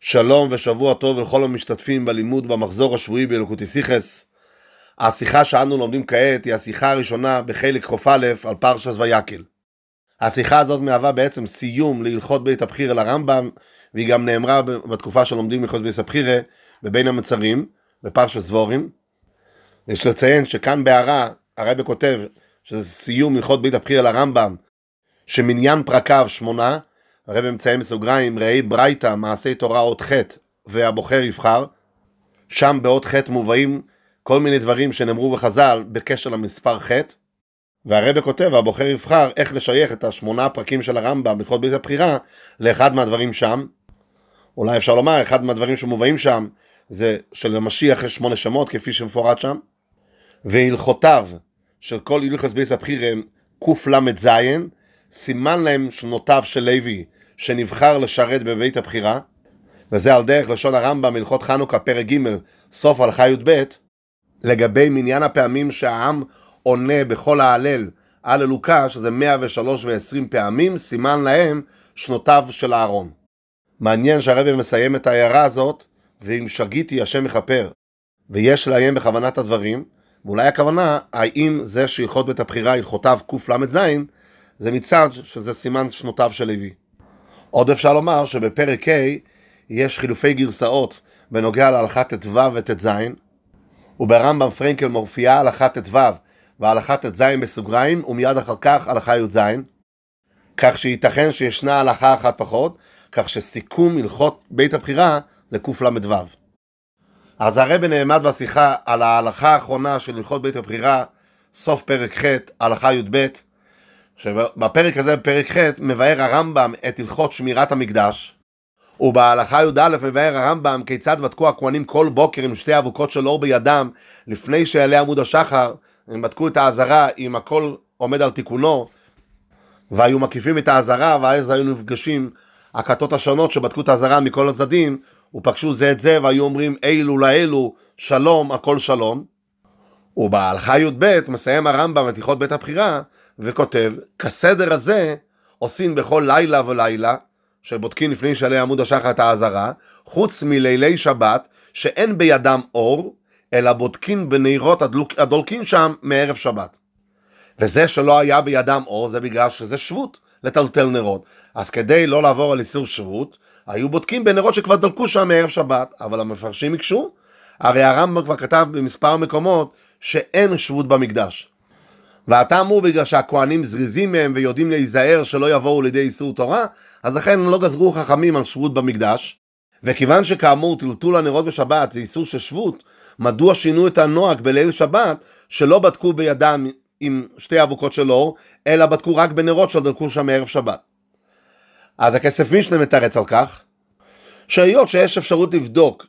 שלום ושבוע טוב לכל המשתתפים בלימוד במחזור השבועי באלוקותי סיכס. השיחה שאנו לומדים כעת היא השיחה הראשונה בחלק כ"א על פרשס ויקל. השיחה הזאת מהווה בעצם סיום להלכות בית הבחירה לרמב"ם, והיא גם נאמרה בתקופה שלומדים הלכות בית הבחירה בבין המצרים, בפרשס דבורים. יש לציין שכאן בהערה הרבי כותב שזה סיום הלכות בית הבחירה לרמב"ם, שמניין פרקיו שמונה, הרב מציין בסוגריים, ראי ברייתא, מעשי תורה אות ח' והבוחר יבחר, שם באות ח' מובאים כל מיני דברים שנאמרו בחז"ל בקשר למספר ח', והרבא כותב, הבוחר יבחר איך לשייך את השמונה פרקים של הרמב"ם בכל בית הבחירה לאחד מהדברים שם. אולי אפשר לומר, אחד מהדברים שמובאים שם זה שלמשיח יש שמונה שמות כפי שמפורט שם, והלכותיו של כל הלכות בית הבחירה הם קל"ז, סימן להם שנותיו של לוי שנבחר לשרת בבית הבחירה, וזה על דרך לשון הרמב"ם, הלכות חנוכה, פרק ג', סוף הלכה י"ב, לגבי מניין הפעמים שהעם עונה בכל ההלל על אלוקה, שזה 103 ו-20 פעמים, סימן להם שנותיו של אהרון. מעניין שהרבי מסיים את ההערה הזאת, ואם שגיתי השם יכפר, ויש לעיין בכוונת הדברים, ואולי הכוונה, האם זה שהלכות בית הבחירה, הלכותיו קל"ז, זה מצד שזה סימן שנותיו של לוי. עוד אפשר לומר שבפרק ה' יש חילופי גרסאות בנוגע להלכה ט"ו וט"ז, וברמב"ם פרנקל מופיעה הלכה ט"ו והלכה ט"ז בסוגריים, ומיד אחר כך הלכה י"ז, כך שייתכן שישנה הלכה אחת פחות, כך שסיכום הלכות בית הבחירה זה קל"ו. אז הרבי נעמד בשיחה על ההלכה האחרונה של הלכות בית הבחירה, סוף פרק ח', הלכה י"ב, שבפרק הזה, בפרק ח', מבאר הרמב"ם את הלכות שמירת המקדש, ובהלכה י"א מבאר הרמב"ם כיצד בדקו הכהנים כל בוקר עם שתי אבוקות של אור בידם, לפני שיעלה עמוד השחר, הם בדקו את האזהרה אם הכל עומד על תיקונו, והיו מקיפים את האזהרה, ואז היו נפגשים הכתות השונות שבדקו את האזהרה מכל הצדדים, ופגשו זה את זה, והיו אומרים אלו לאלו, שלום, הכל שלום. ובהלכה י"ב מסיים הרמב"ם את הלכות בית הבחירה, וכותב, כסדר הזה עושים בכל לילה ולילה, שבודקים לפני שעלי עמוד השחר את האזהרה, חוץ מלילי שבת, שאין בידם אור, אלא בודקים בנרות הדולק, הדולקים שם מערב שבת. וזה שלא היה בידם אור, זה בגלל שזה שבות, לטלטל נרות. אז כדי לא לעבור על איסור שבות, היו בודקים בנרות שכבר דלקו שם מערב שבת, אבל המפרשים הקשו, הרי הרמב"ם כבר כתב במספר מקומות שאין שבות במקדש. והטעם הוא בגלל שהכוהנים זריזים מהם ויודעים להיזהר שלא יבואו לידי איסור תורה, אז לכן לא גזרו חכמים על שבות במקדש. וכיוון שכאמור טלטול הנרות בשבת זה איסור של שבות, מדוע שינו את הנוהג בליל שבת שלא בדקו בידם עם שתי אבוקות של אור, אלא בדקו רק בנרות שדלקו שם מערב שבת. אז הכסף משנה מתרץ על כך, שהיות שיש אפשרות לבדוק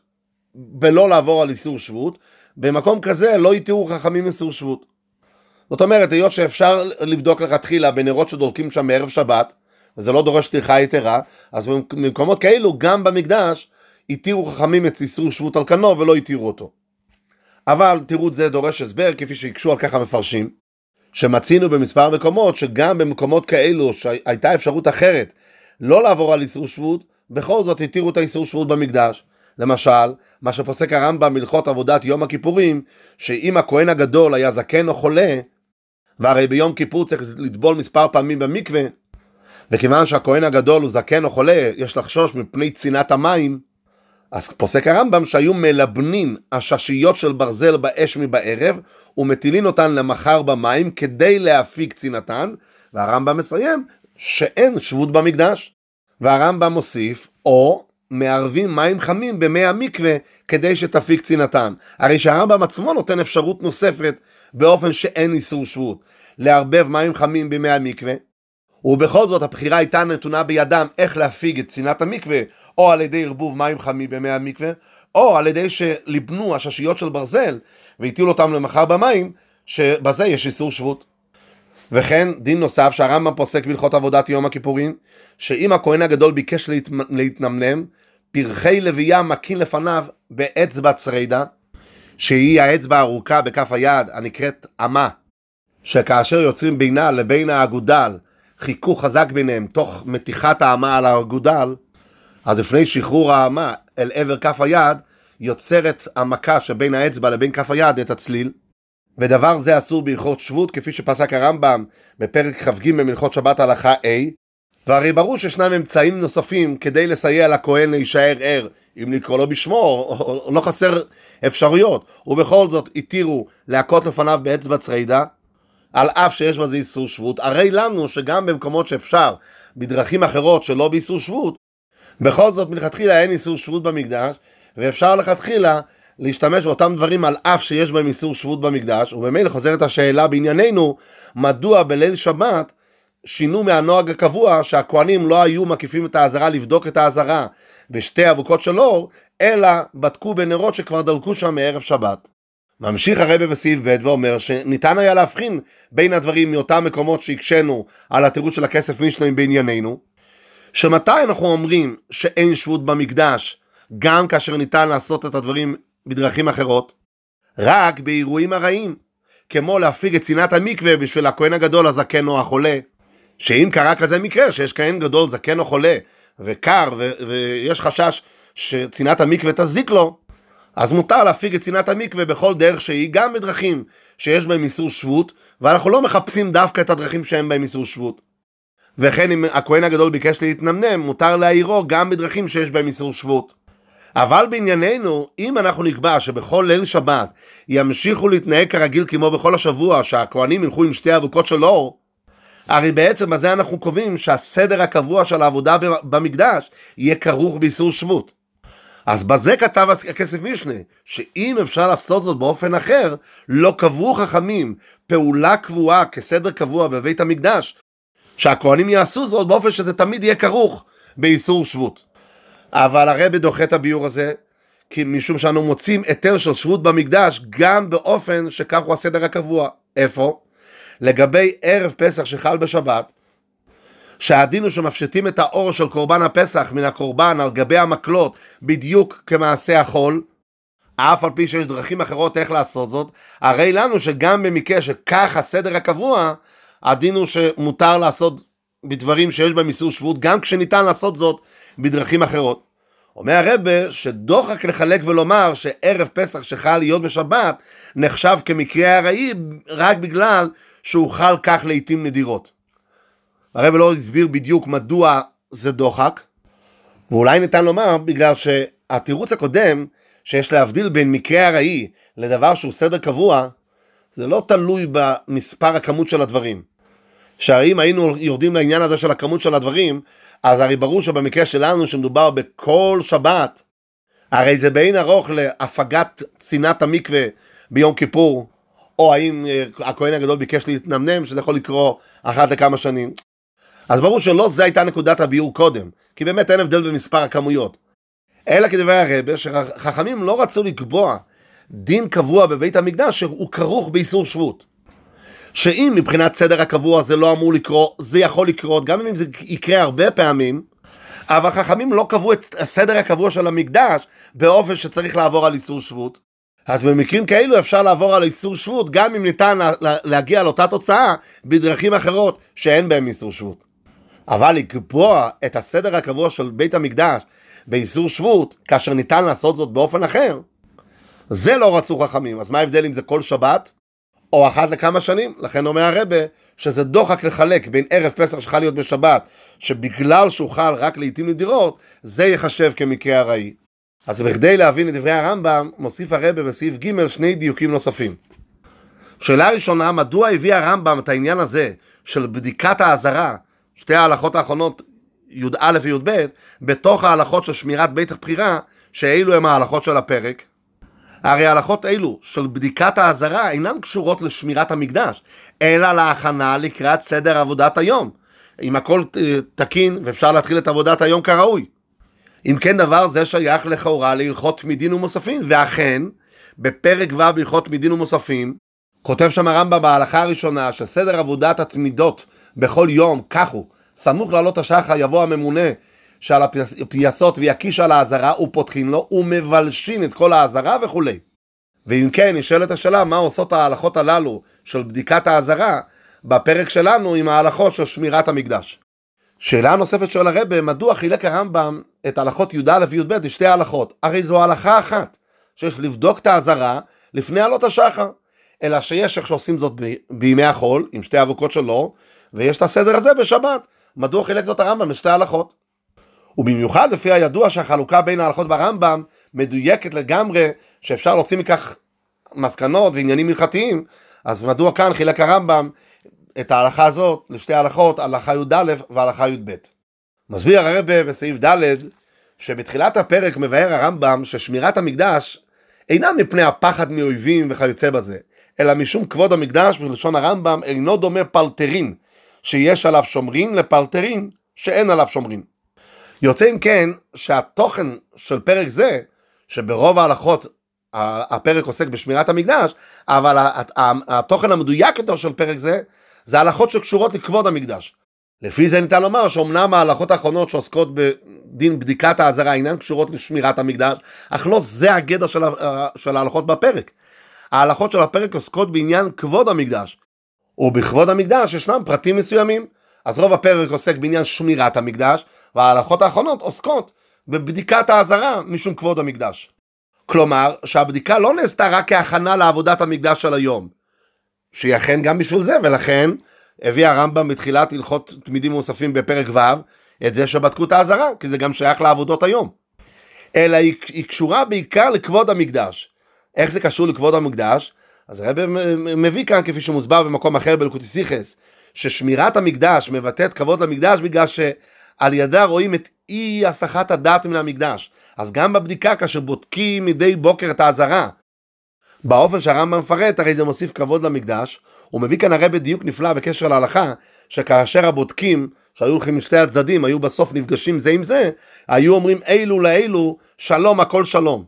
ולא לעבור על איסור שבות, במקום כזה לא יתירו חכמים איסור שבות. זאת אומרת, היות שאפשר לבדוק לכתחילה בנרות שדולקים שם מערב שבת, וזה לא דורש טרחה יתרה, אז במקומות כאלו, גם במקדש, התירו חכמים את איסור שבות על כנו ולא התירו אותו. אבל תירוץ זה דורש הסבר, כפי שהקשו על כך המפרשים, שמצינו במספר מקומות, שגם במקומות כאלו שהייתה אפשרות אחרת לא לעבור על איסור שבות, בכל זאת התירו את האיסור שבות במקדש. למשל, מה שפוסק הרמב"ם בהלכות עבודת יום הכיפורים, שאם הכהן הגדול היה זקן או חולה, והרי ביום כיפור צריך לטבול מספר פעמים במקווה, וכיוון שהכהן הגדול הוא זקן או חולה, יש לחשוש מפני צנעת המים, אז פוסק הרמב"ם שהיו מלבנים הששיות של ברזל באש מבערב, ומטילין אותן למחר במים כדי להפיק צנעתן, והרמב"ם מסיים שאין שבות במקדש. והרמב"ם מוסיף, או מערבים מים חמים במי המקווה כדי שתפיק צנעתן. הרי שהרמב"ם עצמו נותן אפשרות נוספת באופן שאין איסור שבות, לערבב מים חמים במי המקווה, ובכל זאת הבחירה הייתה נתונה בידם איך להפיג את צנעת המקווה, או על ידי ערבוב מים חמים במי המקווה, או על ידי שליבנו הששיות של ברזל והטילו אותם למחר במים, שבזה יש איסור שבות. וכן דין נוסף שהרמב"ם פוסק בהלכות עבודת יום הכיפורים, שאם הכהן הגדול ביקש להת... להתנמנם, פרחי לוויה מקין לפניו באצבע צרידה, שהיא האצבע הארוכה בכף היד הנקראת אמה, שכאשר יוצרים בינה לבין האגודל חיכוך חזק ביניהם תוך מתיחת האמה על האגודל, אז לפני שחרור האמה אל עבר כף היד, יוצרת המכה שבין האצבע לבין כף היד את הצליל. ודבר זה אסור בהלכות שבות, כפי שפסק הרמב"ם בפרק כ"ג מלכות שבת הלכה A, והרי ברור שישנם אמצעים נוספים כדי לסייע לכהן להישאר ער, אם לקרוא לו בשמו, או, או לא חסר אפשרויות, ובכל זאת התירו להכות לפניו באצבע צרידה, על אף שיש בזה איסור שבות, הרי לנו שגם במקומות שאפשר, בדרכים אחרות שלא באיסור שבות, בכל זאת מלכתחילה אין איסור שבות במקדש, ואפשר לכתחילה להשתמש באותם דברים על אף שיש בהם איסור שבות במקדש, ובמילא חוזרת השאלה בענייננו, מדוע בליל שבת שינו מהנוהג הקבוע שהכוהנים לא היו מקיפים את האזהרה לבדוק את האזהרה בשתי אבוקות של אור, אלא בדקו בנרות שכבר דלקו שם מערב שבת. ממשיך הרבי בסעיף ב' ואומר שניתן היה להבחין בין הדברים מאותם מקומות שהקשינו על התירוץ של הכסף משניים בענייננו, שמתי אנחנו אומרים שאין שבות במקדש גם כאשר ניתן לעשות את הדברים בדרכים אחרות? רק באירועים הרעים, כמו להפיג את צנעת המקווה בשביל הכהן הגדול הזקן או החולה, שאם קרה כזה מקרה שיש כהן גדול זקן או חולה וקר ו- ויש חשש שצנעת המקווה תזיק לו, אז מותר להפיג את צנעת המקווה בכל דרך שהיא, גם בדרכים שיש בהם איסור שבות, ואנחנו לא מחפשים דווקא את הדרכים שהם בהם איסור שבות. וכן אם הכהן הגדול ביקש להתנמנם, מותר להעירו גם בדרכים שיש בהם איסור שבות. אבל בענייננו, אם אנחנו נקבע שבכל ליל שבת ימשיכו להתנהג כרגיל כמו בכל השבוע, שהכהנים ילכו עם שתי אבוקות של אור, הרי בעצם בזה אנחנו קובעים שהסדר הקבוע של העבודה במקדש יהיה כרוך באיסור שבות. אז בזה כתב הכסף משנה, שאם אפשר לעשות זאת באופן אחר, לא קבעו חכמים פעולה קבועה כסדר קבוע בבית המקדש, שהכהנים יעשו זאת באופן שזה תמיד יהיה כרוך באיסור שבות. אבל הרבי דוחה את הביור הזה, כי משום שאנו מוצאים היתר של שבות במקדש גם באופן שכך הוא הסדר הקבוע. איפה? לגבי ערב פסח שחל בשבת, שהדין הוא שמפשטים את האור של קורבן הפסח מן הקורבן על גבי המקלות בדיוק כמעשה החול, אף על פי שיש דרכים אחרות איך לעשות זאת, הרי לנו שגם במקרה שכך הסדר הקבוע, הדין הוא שמותר לעשות בדברים שיש בהם איסור שבות, גם כשניתן לעשות זאת בדרכים אחרות. אומר הרבה שדוחק לחלק ולומר שערב פסח שחל להיות בשבת נחשב כמקרה ארעי רק בגלל שהוא חל כך לעיתים נדירות. הרב לא הסביר בדיוק מדוע זה דוחק, ואולי ניתן לומר בגלל שהתירוץ הקודם, שיש להבדיל בין מקרה ארעי לדבר שהוא סדר קבוע, זה לא תלוי במספר הכמות של הדברים. שהרי אם היינו יורדים לעניין הזה של הכמות של הדברים, אז הרי ברור שבמקרה שלנו שמדובר בכל שבת, הרי זה באין ארוך להפגת צנעת המקווה ביום כיפור, או האם אה, הכהן הגדול ביקש להתנמנם, שזה יכול לקרות אחת לכמה שנים. אז ברור שלא זו הייתה נקודת הביאור קודם, כי באמת אין הבדל במספר הכמויות. אלא כדברי הרבה, שחכמים לא רצו לקבוע דין קבוע בבית המקדש שהוא כרוך באיסור שבות. שאם מבחינת סדר הקבוע זה לא אמור לקרות, זה יכול לקרות, גם אם זה יקרה הרבה פעמים, אבל חכמים לא קבעו את הסדר הקבוע של המקדש באופן שצריך לעבור על איסור שבות. אז במקרים כאלו אפשר לעבור על איסור שבות גם אם ניתן להגיע לאותה תוצאה בדרכים אחרות שאין בהן איסור שבות. אבל לקבוע את הסדר הקבוע של בית המקדש באיסור שבות, כאשר ניתן לעשות זאת באופן אחר, זה לא רצו חכמים. אז מה ההבדל אם זה כל שבת או אחת לכמה שנים? לכן אומר הרבה שזה דוחק לחלק בין ערב פסח שחל להיות בשבת, שבגלל שהוא חל רק לעיתים נדירות, זה ייחשב כמקרה ארעי. אז בכדי להבין את דברי הרמב"ם, מוסיף הרבה בסעיף ג' שני דיוקים נוספים. שאלה ראשונה, מדוע הביא הרמב"ם את העניין הזה של בדיקת האזהרה, שתי ההלכות האחרונות, י"א וי"ב, בתוך ההלכות של שמירת בית הבחירה, שאלו הם ההלכות של הפרק? הרי ההלכות אלו של בדיקת האזהרה אינן קשורות לשמירת המקדש, אלא להכנה לקראת סדר עבודת היום. אם הכל אה, תקין ואפשר להתחיל את עבודת היום כראוי. אם כן דבר זה שייך לכאורה להלכות תמידין ומוספים, ואכן, בפרק ו' בהלכות תמידין ומוספים, כותב שם הרמב"ם בהלכה הראשונה שסדר עבודת התמידות בכל יום, כך הוא, סמוך לעלות השחר יבוא הממונה שעל הפייסות ויקיש על האזהרה ופותחים לו ומבלשין את כל האזהרה וכולי. ואם כן, נשאלת השאלה מה עושות ההלכות הללו של בדיקת האזהרה בפרק שלנו עם ההלכות של שמירת המקדש. שאלה נוספת שואל הרבה, מדוע חילק הרמב"ם את הלכות י"א וי"ב לשתי הלכות? הרי זו הלכה אחת, שיש לבדוק את האזהרה לפני עלות השחר. אלא שיש איך שעושים זאת בימי החול, עם שתי אבוקות שלו, ויש את הסדר הזה בשבת. מדוע חילק זאת הרמב"ם לשתי הלכות? ובמיוחד לפי הידוע שהחלוקה בין ההלכות ברמב"ם מדויקת לגמרי, שאפשר להוציא מכך מסקנות ועניינים הלכתיים, אז מדוע כאן חילק הרמב"ם את ההלכה הזאת לשתי הלכות, הלכה י"א והלכה י"ב. מסביר הרבה בסעיף ד' שבתחילת הפרק מבאר הרמב"ם ששמירת המקדש אינה מפני הפחד מאויבים וכיוצא בזה, אלא משום כבוד המקדש בלשון הרמב"ם אינו דומה פלטרין שיש עליו שומרין לפלטרין שאין עליו שומרין. יוצא אם כן שהתוכן של פרק זה, שברוב ההלכות הפרק עוסק בשמירת המקדש, אבל התוכן המדויק יותר של פרק זה, זה הלכות שקשורות לכבוד המקדש. לפי זה ניתן לומר שאומנם ההלכות האחרונות שעוסקות בדין בדיקת האזהרה אינן קשורות לשמירת המקדש, אך לא זה הגדר של, של ההלכות בפרק. ההלכות של הפרק עוסקות בעניין כבוד המקדש, ובכבוד המקדש ישנם פרטים מסוימים. אז רוב הפרק עוסק בעניין שמירת המקדש, וההלכות האחרונות עוסקות בבדיקת האזהרה משום כבוד המקדש. כלומר, שהבדיקה לא נעשתה רק כהכנה לעבודת המקדש של היום, שהיא אכן גם בשביל זה, ולכן הביא הרמב"ם בתחילת הלכות תמידים מוספים בפרק ו' את זה שבדקו את האזהרה, כי זה גם שייך לעבודות היום. אלא היא, היא קשורה בעיקר לכבוד המקדש. איך זה קשור לכבוד המקדש? אז הרב מביא כאן, כפי שמוסבר במקום אחר בלקוטיסיכס, ששמירת המקדש מבטאת כבוד למקדש בגלל שעל ידה רואים את אי הסחת הדעת מן המקדש. אז גם בבדיקה, כאשר בודקים מדי בוקר את האזהרה, באופן שהרמב"ם מפרט, הרי זה מוסיף כבוד למקדש. הוא מביא כאן הרי בדיוק נפלא בקשר להלכה, שכאשר הבודקים, שהיו הולכים משתי הצדדים, היו בסוף נפגשים זה עם זה, היו אומרים אילו לאילו, שלום הכל שלום.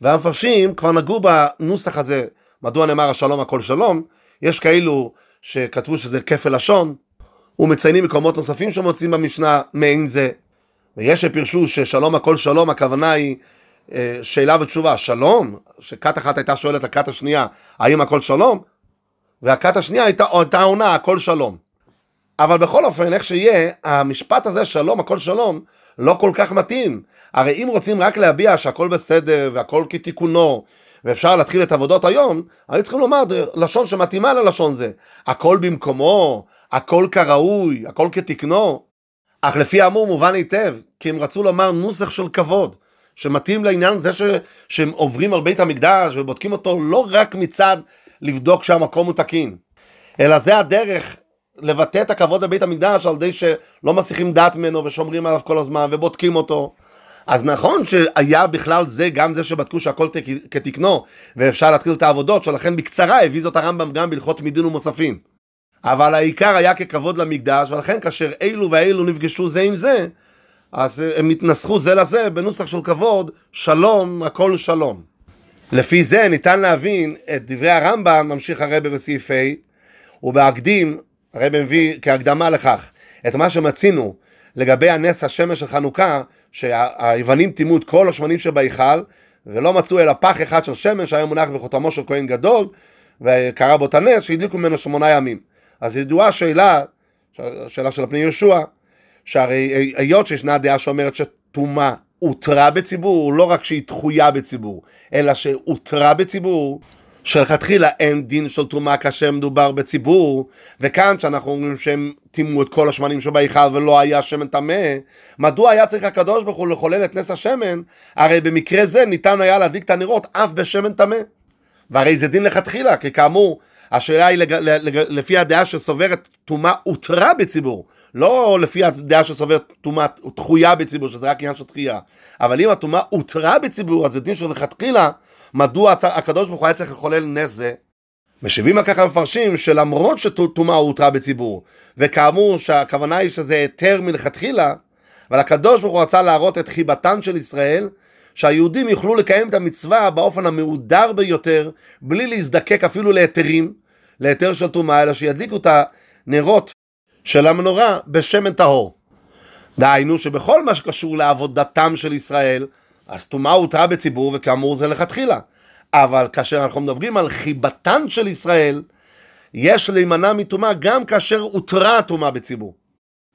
והמפרשים כבר נגעו בנוסח הזה, מדוע נאמר השלום הכל שלום, יש כאלו שכתבו שזה כפל לשון, ומציינים מקומות נוספים שמוצאים במשנה מעין זה. ויש שפירשו ששלום הכל שלום, הכוונה היא שאלה ותשובה, שלום, שכת אחת הייתה שואלת לכת השנייה, האם הכל שלום? והכת השנייה הייתה, הייתה עונה, הכל שלום. אבל בכל אופן, איך שיהיה, המשפט הזה, שלום, הכל שלום, לא כל כך מתאים. הרי אם רוצים רק להביע שהכל בסדר והכל כתיקונו, ואפשר להתחיל את עבודות היום, היו צריכים לומר לשון שמתאימה ללשון זה. הכל במקומו, הכל כראוי, הכל כתקנו. אך לפי האמור מובן היטב, כי הם רצו לומר נוסח של כבוד. שמתאים לעניין זה ש, שהם עוברים על בית המקדש ובודקים אותו לא רק מצד לבדוק שהמקום הוא תקין, אלא זה הדרך לבטא את הכבוד לבית המקדש על ידי שלא מסיחים דעת ממנו ושומרים עליו כל הזמן ובודקים אותו. אז נכון שהיה בכלל זה גם זה שבדקו שהכל כתקנו ואפשר להתחיל את העבודות, שלכן בקצרה הביא זאת הרמב"ם גם בהלכות מדין ומוספים. אבל העיקר היה ככבוד למקדש, ולכן כאשר אלו ואלו נפגשו זה עם זה, אז הם התנסחו זה לזה בנוסח של כבוד, שלום, הכל שלום. לפי זה ניתן להבין את דברי הרמב"ם, ממשיך הרבה בסעיף ה', ובהקדים, הרבה מביא כהקדמה לכך, את מה שמצינו לגבי הנס השמש של חנוכה, שהיוונים טימאו את כל השמנים שבהיכל, ולא מצאו אלא פח אחד של שמש שהיה מונח בחותמו של כהן גדול, וקרה בו את הנס שהדליקו ממנו שמונה ימים. אז ידועה השאלה, השאלה של הפני יהושע, שהרי היות שישנה דעה שאומרת שטומאה הותרה בציבור, לא רק שהיא דחויה בציבור, אלא שהותרה בציבור, שלכתחילה אין דין של טומאה כאשר מדובר בציבור, וכאן שאנחנו אומרים שהם טימאו את כל השמנים שבהיכל ולא היה שמן טמא, מדוע היה צריך הקדוש ברוך הוא לחולל את נס השמן? הרי במקרה זה ניתן היה להדליק את הנרות אף בשמן טמא. והרי זה דין לכתחילה, כי כאמור, השאלה היא לג... לג... לפי הדעה שסוברת טומאה הותרה בציבור, לא לפי הדעה שסוברת טומאה דחויה בציבור, שזה רק עניין של דחייה. אבל אם הטומאה הותרה בציבור, אז זה דין שלכתחילה, מדוע הקדוש ברוך הוא היה צריך לחולל נס זה? משיבים על כך המפרשים שלמרות שטומאה הותרה בציבור, וכאמור שהכוונה היא שזה היתר מלכתחילה, אבל הקדוש ברוך הוא רצה להראות את חיבתן של ישראל, שהיהודים יוכלו לקיים את המצווה באופן המהודר ביותר, בלי להזדקק אפילו להיתרים, להיתר של טומאה, אלא שידליקו את הנרות של המנורה בשמן טהור. דהיינו שבכל מה שקשור לעבודתם של ישראל, אז טומאה הותרה בציבור, וכאמור זה לכתחילה. אבל כאשר אנחנו מדברים על חיבתן של ישראל, יש להימנע מטומאה גם כאשר הותרה הטומאה בציבור.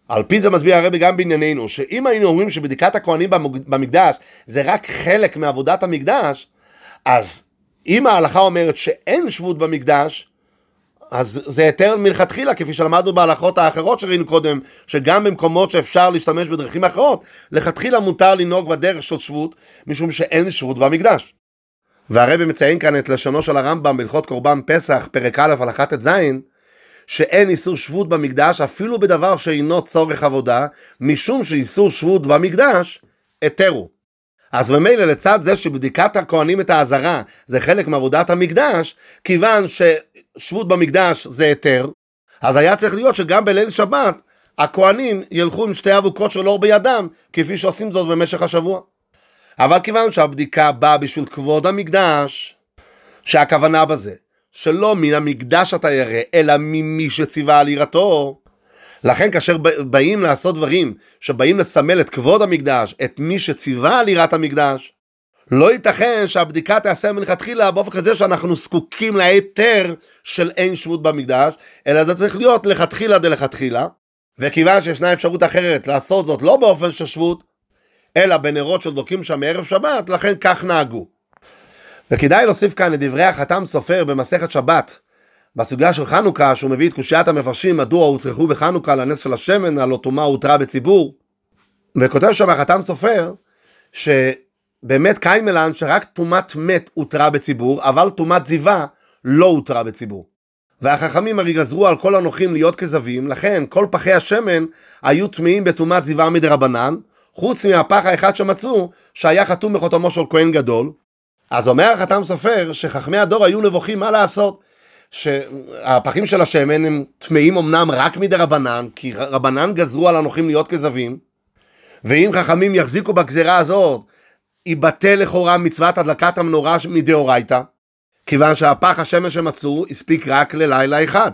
על פי זה מסביר הרבי גם בענייננו, שאם היינו אומרים שבדיקת הכהנים במקדש זה רק חלק מעבודת המקדש, אז אם ההלכה אומרת שאין שבות במקדש, אז זה היתר מלכתחילה, כפי שלמדנו בהלכות האחרות שראינו קודם, שגם במקומות שאפשר להשתמש בדרכים אחרות, לכתחילה מותר לנהוג בדרך של שבות, משום שאין שבות במקדש. והרבי מציין כאן את לשונו של הרמב"ם בהלכות קורבן פסח, פרק א', הלכה ט"ז, שאין איסור שבות במקדש אפילו בדבר שאינו צורך עבודה, משום שאיסור שבות במקדש, התרו. אז ממילא לצד זה שבדיקת הכהנים את האזהרה זה חלק מעבודת המקדש, כיוון ששבות במקדש זה היתר, אז היה צריך להיות שגם בליל שבת הכהנים ילכו עם שתי אבוקות של אור בידם, כפי שעושים זאת במשך השבוע. אבל כיוון שהבדיקה באה בשביל כבוד המקדש, שהכוונה בזה, שלא מן המקדש אתה ירא, אלא ממי שציווה על יראתו, לכן כאשר באים לעשות דברים שבאים לסמל את כבוד המקדש, את מי שציווה על יראת המקדש, לא ייתכן שהבדיקה תעשה מלכתחילה באופן כזה שאנחנו זקוקים להיתר של אין שבות במקדש, אלא זה צריך להיות לכתחילה דלכתחילה, וכיוון שישנה אפשרות אחרת לעשות זאת לא באופן של שבות, אלא בנרות שדלוקים שם מערב שבת, לכן כך נהגו. וכדאי להוסיף כאן את דברי החתם סופר במסכת שבת, בסוגיה של חנוכה, שהוא מביא את קושיית המפרשים, מדוע הוצרכו בחנוכה לנס של השמן, הלא טומאה הותרה בציבור. וכותב שם החתם סופר, שבאמת קיימלן שרק טומאת מת הותרה בציבור, אבל טומאת זיווה לא הותרה בציבור. והחכמים הרי גזרו על כל הנוחים להיות כזבים, לכן כל פחי השמן היו טמאים בטומאת זיווה מדרבנן, חוץ מהפח האחד שמצאו, שהיה חתום בחותמו של כהן גדול. אז אומר החתם סופר שחכמי הדור היו נבוכים מה לעשות. שהפחים של השמן הם טמאים אמנם רק מדי רבנן, כי רבנן גזרו על הנוחים להיות כזבים, ואם חכמים יחזיקו בגזרה הזאת, ייבטל לכאורה מצוות הדלקת המנורה מדאורייתא, כיוון שהפח השמן שמצאו הספיק רק ללילה אחד.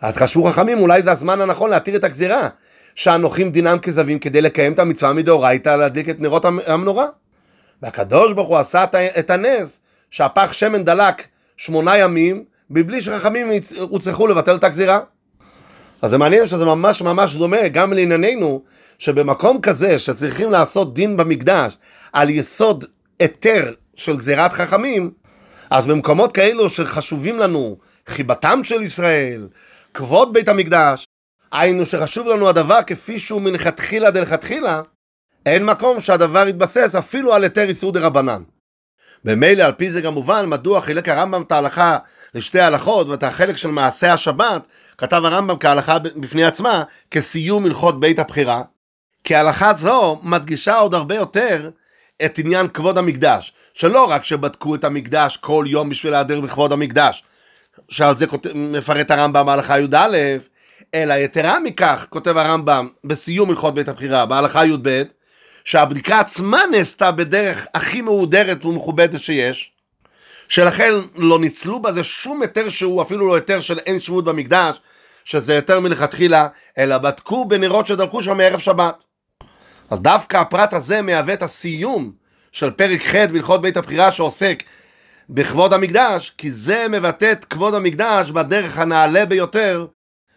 אז חשבו חכמים, אולי זה הזמן הנכון להתיר את הגזירה, שהנוחים דינם כזבים כדי לקיים את המצווה מדאורייתא להדליק את נרות המנורה. והקדוש ברוך הוא עשה את הנס, שהפח שמן דלק שמונה ימים, מבלי שחכמים הוצרכו לבטל את הגזירה. אז זה מעניין שזה ממש ממש דומה גם לענייננו, שבמקום כזה שצריכים לעשות דין במקדש על יסוד היתר של גזירת חכמים, אז במקומות כאלו שחשובים לנו חיבתם של ישראל, כבוד בית המקדש, היינו שחשוב לנו הדבר כפי שהוא מלכתחילה דלכתחילה, אין מקום שהדבר יתבסס אפילו על היתר איסור דה רבנן. במילא על פי זה גם מובן מדוע חילק הרמב"ם את ההלכה לשתי הלכות ואת החלק של מעשה השבת כתב הרמב"ם כהלכה בפני עצמה כסיום הלכות בית הבחירה כי הלכה זו מדגישה עוד הרבה יותר את עניין כבוד המקדש שלא רק שבדקו את המקדש כל יום בשביל להיעדר בכבוד המקדש שעל זה מפרט הרמב"ם בהלכה י"א אלא יתרה מכך כותב הרמב"ם בסיום הלכות בית הבחירה בהלכה י"ב שהבדיקה עצמה נעשתה בדרך הכי מהודרת ומכובדת שיש שלכן לא ניצלו בזה שום היתר שהוא אפילו לא היתר של אין שבות במקדש, שזה היתר מלכתחילה, אלא בדקו בנרות שדלקו שם מערב שבת. אז דווקא הפרט הזה מהווה את הסיום של פרק ח' בהלכות בית הבחירה שעוסק בכבוד המקדש, כי זה מבטא את כבוד המקדש בדרך הנעלה ביותר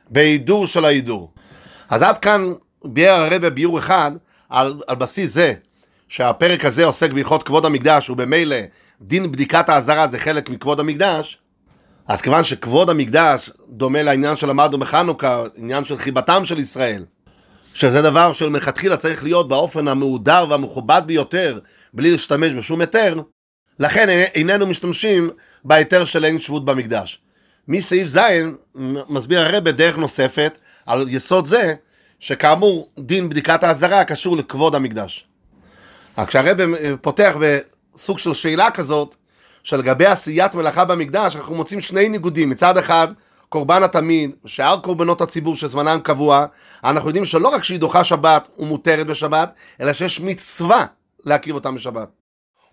בהידור של ההידור. אז עד כאן ביאר הרבה ביור אחד על, על בסיס זה שהפרק הזה עוסק בהלכות כבוד המקדש ובמילא דין בדיקת האזהרה זה חלק מכבוד המקדש, אז כיוון שכבוד המקדש דומה לעניין שלמדנו בחנוכה, עניין של חיבתם של ישראל, שזה דבר שמלכתחילה צריך להיות באופן המהודר והמכובד ביותר, בלי להשתמש בשום היתר, לכן איננו משתמשים בהיתר של אין שבות במקדש. מסעיף ז' מסביר הרב בדרך נוספת על יסוד זה, שכאמור דין בדיקת האזהרה קשור לכבוד המקדש. כשהרב פותח סוג של שאלה כזאת, שלגבי עשיית מלאכה במקדש, אנחנו מוצאים שני ניגודים. מצד אחד, קורבן התמיד, שאר קורבנות הציבור שזמנם קבוע, אנחנו יודעים שלא רק שהיא דוחה שבת ומותרת בשבת, אלא שיש מצווה להקריב אותם בשבת.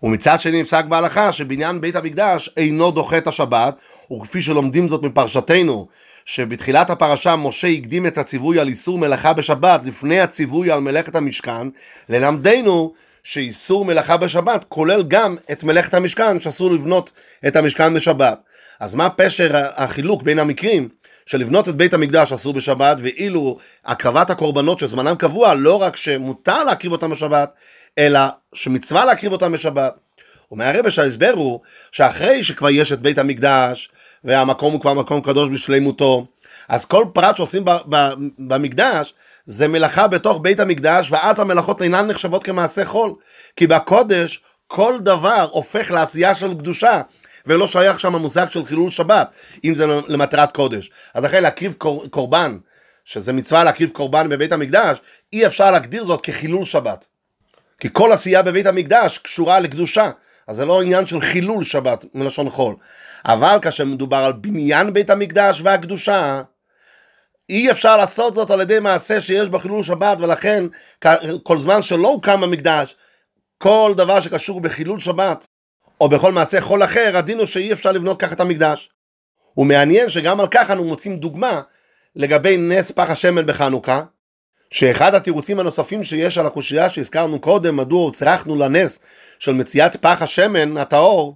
ומצד שני נפסק בהלכה שבניין בית המקדש אינו דוחה את השבת, וכפי שלומדים זאת מפרשתנו, שבתחילת הפרשה משה הקדים את הציווי על איסור מלאכה בשבת לפני הציווי על מלאכת המשכן, ללמדנו שאיסור מלאכה בשבת כולל גם את מלאכת המשכן, שאסור לבנות את המשכן בשבת. אז מה פשר החילוק בין המקרים? שלבנות את בית המקדש אסור בשבת, ואילו הקרבת הקורבנות שזמנם קבוע, לא רק שמותר להקריב אותם בשבת, אלא שמצווה להקריב אותם בשבת. ומהרבה שההסבר הוא שאחרי שכבר יש את בית המקדש, והמקום הוא כבר מקום קדוש בשלימותו, אז כל פרט שעושים ב- ב- במקדש זה מלאכה בתוך בית המקדש, ואז המלאכות אינן נחשבות כמעשה חול. כי בקודש כל דבר הופך לעשייה של קדושה, ולא שייך שם המושג של חילול שבת, אם זה למטרת קודש. אז לכן להקריב קור, קורבן, שזה מצווה להקריב קורבן בבית המקדש, אי אפשר להגדיר זאת כחילול שבת. כי כל עשייה בבית המקדש קשורה לקדושה, אז זה לא עניין של חילול שבת מלשון חול. אבל כאשר מדובר על בניין בית המקדש והקדושה, אי אפשר לעשות זאת על ידי מעשה שיש בו חילול שבת, ולכן כל זמן שלא הוקם המקדש, כל דבר שקשור בחילול שבת, או בכל מעשה חול אחר, הדין הוא שאי אפשר לבנות ככה את המקדש. ומעניין שגם על כך אנו מוצאים דוגמה לגבי נס פח השמן בחנוכה, שאחד התירוצים הנוספים שיש על הקושייה שהזכרנו קודם, מדוע הוצרכנו לנס של מציאת פח השמן הטהור,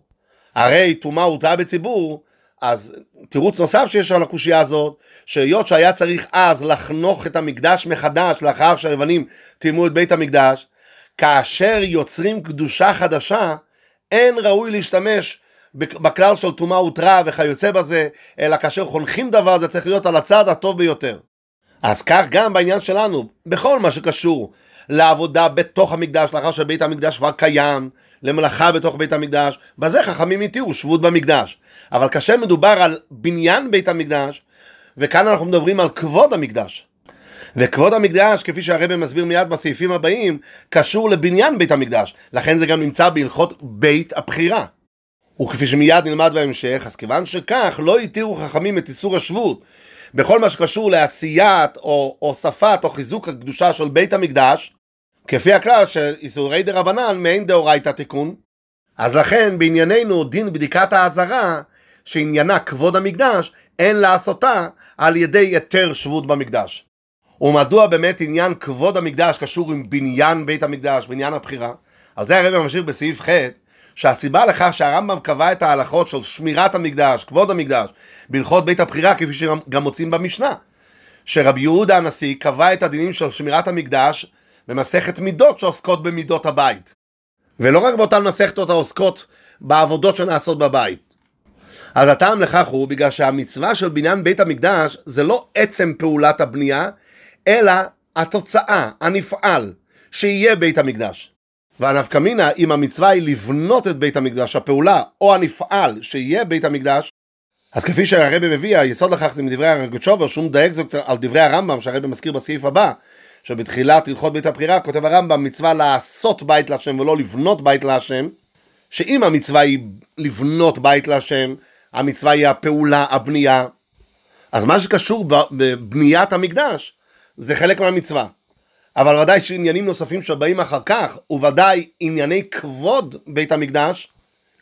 הרי טומאה הותרה בציבור, אז תירוץ נוסף שיש על הקושייה הזאת, שהיות שהיה צריך אז לחנוך את המקדש מחדש לאחר שהיוונים טימאו את בית המקדש, כאשר יוצרים קדושה חדשה, אין ראוי להשתמש בכלל של טומאה ותרע וכיוצא בזה, אלא כאשר חונכים דבר זה צריך להיות על הצד הטוב ביותר. אז כך גם בעניין שלנו, בכל מה שקשור לעבודה בתוך המקדש, לאחר שבית המקדש כבר קיים, למלאכה בתוך בית המקדש, בזה חכמים התירו שבות במקדש. אבל כאשר מדובר על בניין בית המקדש, וכאן אנחנו מדברים על כבוד המקדש. וכבוד המקדש, כפי שהרבא מסביר מיד בסעיפים הבאים, קשור לבניין בית המקדש. לכן זה גם נמצא בהלכות בית הבחירה. וכפי שמיד נלמד בהמשך, אז כיוון שכך, לא התירו חכמים את איסור השבות בכל מה שקשור לעשיית או הוספת או חיזוק הקדושה של בית המקדש, כפי הכלל של איסורי דה רבנן מעין דאורייתא תיקון. אז לכן בענייננו דין בדיקת האזהרה שעניינה כבוד המקדש, אין לעשותה על ידי היתר שבות במקדש. ומדוע באמת עניין כבוד המקדש קשור עם בניין בית המקדש, בניין הבחירה? על זה הרב ממשיך בסעיף ח' שהסיבה לכך שהרמב"ם קבע את ההלכות של שמירת המקדש, כבוד המקדש, בהלכות בית הבחירה, כפי שגם מוצאים במשנה, שרבי יהודה הנשיא קבע את הדינים של שמירת המקדש במסכת מידות שעוסקות במידות הבית. ולא רק באותן מסכתות העוסקות בעבודות שנעשות בבית. אז הטעם לכך הוא בגלל שהמצווה של בניין בית המקדש זה לא עצם פעולת הבנייה, אלא התוצאה, הנפעל, שיהיה בית המקדש. והנפקא מינה, אם המצווה היא לבנות את בית המקדש, הפעולה או הנפעל שיהיה בית המקדש, אז כפי שהרבא מביא, היסוד לכך זה מדברי הרגוצ'ובר, שהוא מדייק זאת על דברי הרמב"ם, שהרבא מזכיר בסעיף הבא, שבתחילת הלכות בית הבחירה כותב הרמב"ם מצווה לעשות בית להשם ולא לבנות בית להשם, שאם המצווה היא לבנות בית להשם, המצווה היא הפעולה, הבנייה, אז מה שקשור בבניית המקדש זה חלק מהמצווה. אבל ודאי שעניינים נוספים שבאים אחר כך, וודאי ענייני כבוד בית המקדש,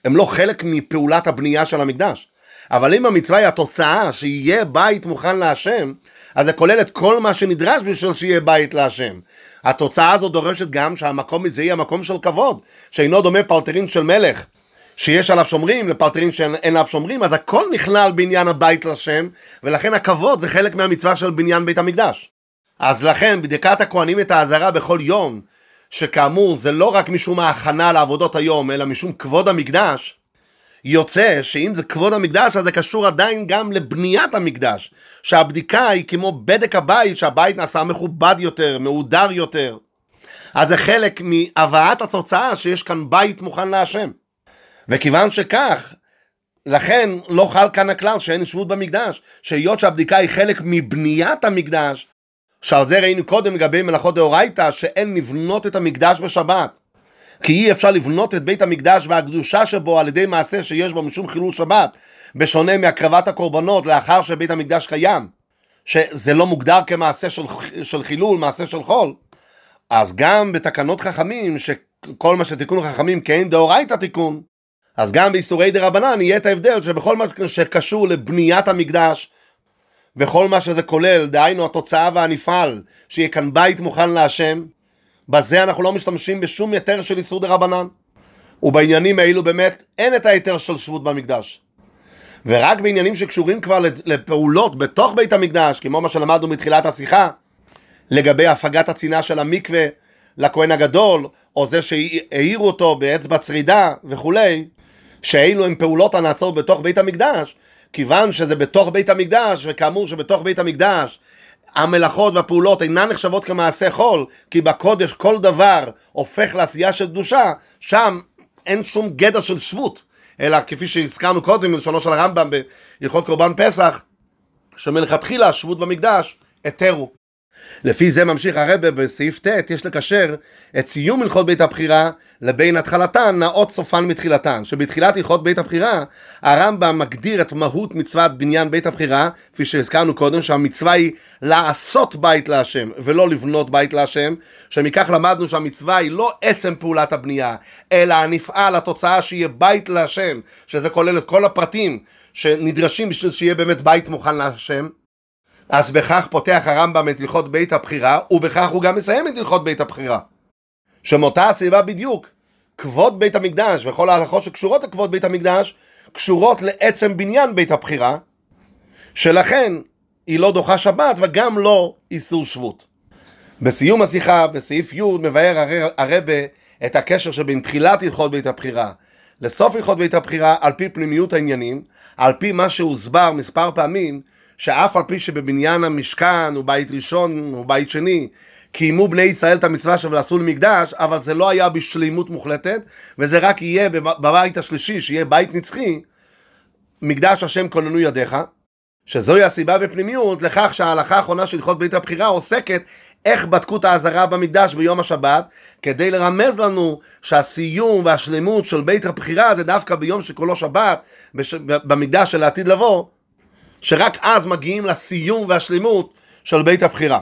הם לא חלק מפעולת הבנייה של המקדש. אבל אם המצווה היא התוצאה שיהיה בית מוכן להשם, אז זה כולל את כל מה שנדרש בשביל שיהיה בית להשם. התוצאה הזו דורשת גם שהמקום הזה יהיה מקום של כבוד, שאינו דומה פלטרין של מלך, שיש עליו שומרים לפלטרין שאין עליו שומרים, אז הכל נכלל בעניין הבית להשם, ולכן הכבוד זה חלק מהמצווה של בניין בית המקדש. אז לכן בדיקת הכהנים את האזהרה בכל יום, שכאמור זה לא רק משום ההכנה לעבודות היום, אלא משום כבוד המקדש, יוצא שאם זה כבוד המקדש, אז זה קשור עדיין גם לבניית המקדש. שהבדיקה היא כמו בדק הבית, שהבית נעשה מכובד יותר, מהודר יותר. אז זה חלק מהבאת התוצאה שיש כאן בית מוכן להשם. וכיוון שכך, לכן לא חל כאן הכלל שאין שבות במקדש, שהיות שהבדיקה היא חלק מבניית המקדש, שעל זה ראינו קודם לגבי מלאכות דאורייתא, שאין לבנות את המקדש בשבת. כי אי אפשר לבנות את בית המקדש והקדושה שבו על ידי מעשה שיש בו משום חילול שבת, בשונה מהקרבת הקורבנות לאחר שבית המקדש קיים, שזה לא מוגדר כמעשה של, של חילול, מעשה של חול. אז גם בתקנות חכמים, שכל מה שתיקון חכמים כאין דאורייתא תיקון, אז גם באיסורי דה רבנן יהיה את ההבדל שבכל מה שקשור לבניית המקדש, וכל מה שזה כולל, דהיינו התוצאה והנפעל, שיהיה כאן בית מוכן להשם, בזה אנחנו לא משתמשים בשום היתר של איסור דה רבנן. ובעניינים האלו באמת אין את ההיתר של שבות במקדש. ורק בעניינים שקשורים כבר לפעולות בתוך בית המקדש, כמו מה שלמדנו מתחילת השיחה, לגבי הפגת הצינה של המקווה לכהן הגדול, או זה שהעירו אותו באצבע צרידה וכולי, שאלו הם פעולות הנעשות בתוך בית המקדש, כיוון שזה בתוך בית המקדש, וכאמור שבתוך בית המקדש המלאכות והפעולות אינן נחשבות כמעשה חול, כי בקודש כל דבר הופך לעשייה של קדושה, שם אין שום גדר של שבות, אלא כפי שהזכרנו קודם, בלשונו של הרמב"ם בהלכות קורבן פסח, שמלכתחילה השבות במקדש התרו. לפי זה ממשיך הרבה בסעיף ט', יש לקשר את סיום הלכות בית הבחירה לבין התחלתן נאות סופן מתחילתן. שבתחילת הלכות בית הבחירה, הרמב"ם מגדיר את מהות מצוות בניין בית הבחירה, כפי שהזכרנו קודם, שהמצווה היא לעשות בית להשם ולא לבנות בית להשם, שמכך למדנו שהמצווה היא לא עצם פעולת הבנייה, אלא הנפעל, התוצאה שיהיה בית להשם, שזה כולל את כל הפרטים שנדרשים בשביל שיהיה באמת בית מוכן להשם. אז בכך פותח הרמב"ם את הלכות בית הבחירה, ובכך הוא גם מסיים את הלכות בית הבחירה. שמאותה הסיבה בדיוק, כבוד בית המקדש וכל ההלכות שקשורות לכבוד בית המקדש, קשורות לעצם בניין בית הבחירה, שלכן היא לא דוחה שבת וגם לא איסור שבות. בסיום השיחה, בסעיף י', מבאר הרבה את הקשר שבין תחילת הלכות בית הבחירה לסוף הלכות בית הבחירה על פי פנימיות העניינים, על פי מה שהוסבר מספר פעמים שאף על פי שבבניין המשכן הוא בית ראשון או בית שני קיימו בני ישראל את המצווה שלו ועשו למקדש, אבל זה לא היה בשלימות מוחלטת, וזה רק יהיה בבית השלישי, שיהיה בית נצחי, מקדש השם כוננו ידיך, שזוהי הסיבה בפנימיות לכך שההלכה האחרונה של הלכות בית הבחירה עוסקת איך בדקו את האזהרה במקדש ביום השבת, כדי לרמז לנו שהסיום והשלמות של בית הבחירה זה דווקא ביום שכולו שבת, בש... במקדש של העתיד לבוא, שרק אז מגיעים לסיום והשלמות של בית הבחירה.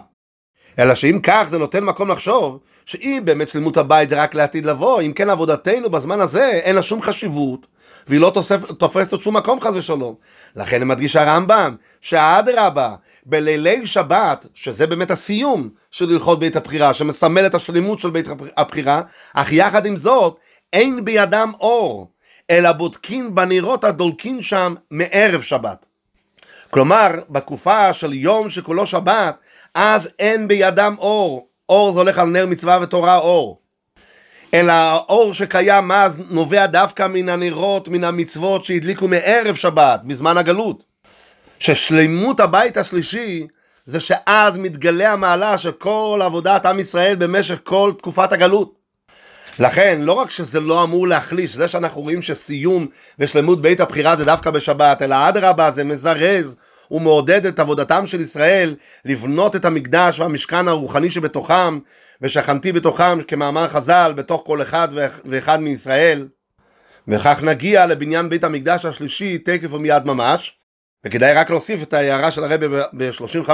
אלא שאם כך זה נותן מקום לחשוב שאם באמת שלמות הבית זה רק לעתיד לבוא, אם כן עבודתנו בזמן הזה אין לה שום חשיבות והיא לא תוסף, תופסת עוד שום מקום חס ושלום. לכן מדגיש הרמב"ם שהאדרבה בלילי שבת, שזה באמת הסיום של הלכות בית הבחירה, שמסמל את השלמות של בית הבחירה, אך יחד עם זאת אין בידם אור, אלא בודקין בנרות הדולקין שם מערב שבת. כלומר, בתקופה של יום שכולו שבת, אז אין בידם אור. אור זה הולך על נר מצווה ותורה אור. אלא האור שקיים אז נובע דווקא מן הנרות, מן המצוות שהדליקו מערב שבת, בזמן הגלות. ששלמות הבית השלישי זה שאז מתגלה המעלה של כל עבודת עם ישראל במשך כל תקופת הגלות. לכן, לא רק שזה לא אמור להחליש, זה שאנחנו רואים שסיום ושלמות בית הבחירה זה דווקא בשבת, אלא אדרבה זה מזרז ומעודד את עבודתם של ישראל לבנות את המקדש והמשכן הרוחני שבתוכם, ושכנתי בתוכם כמאמר חז"ל בתוך כל אחד ואחד מישראל. וכך נגיע לבניין בית המקדש השלישי תקף ומיד ממש. וכדאי רק להוסיף את ההערה של הרבי ב-35,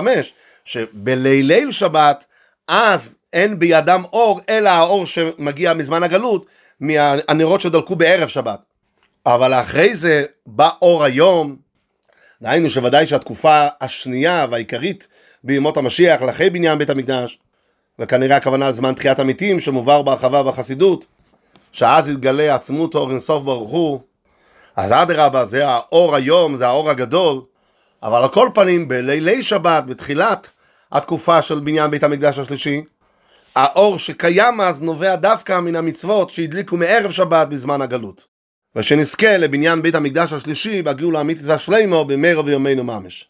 שבליל שבת, אז אין בידם אור, אלא האור שמגיע מזמן הגלות, מהנרות שדלקו בערב שבת. אבל אחרי זה בא אור היום, דהיינו שוודאי שהתקופה השנייה והעיקרית בימות המשיח, לאחרי בניין בית המקדש, וכנראה הכוונה לזמן תחיית המתים שמובהר בהרחבה בחסידות, שאז יתגלה עצמות אור אינסוף ברוך הוא, אז אדרבה זה האור היום, זה האור הגדול, אבל על כל פנים בלילי שבת, בתחילת התקופה של בניין בית המקדש השלישי, האור שקיים אז נובע דווקא מן המצוות שהדליקו מערב שבת בזמן הגלות. ושנזכה לבניין בית המקדש השלישי בגאולה האמיתית והשלימו במהרה ויומנו ממש.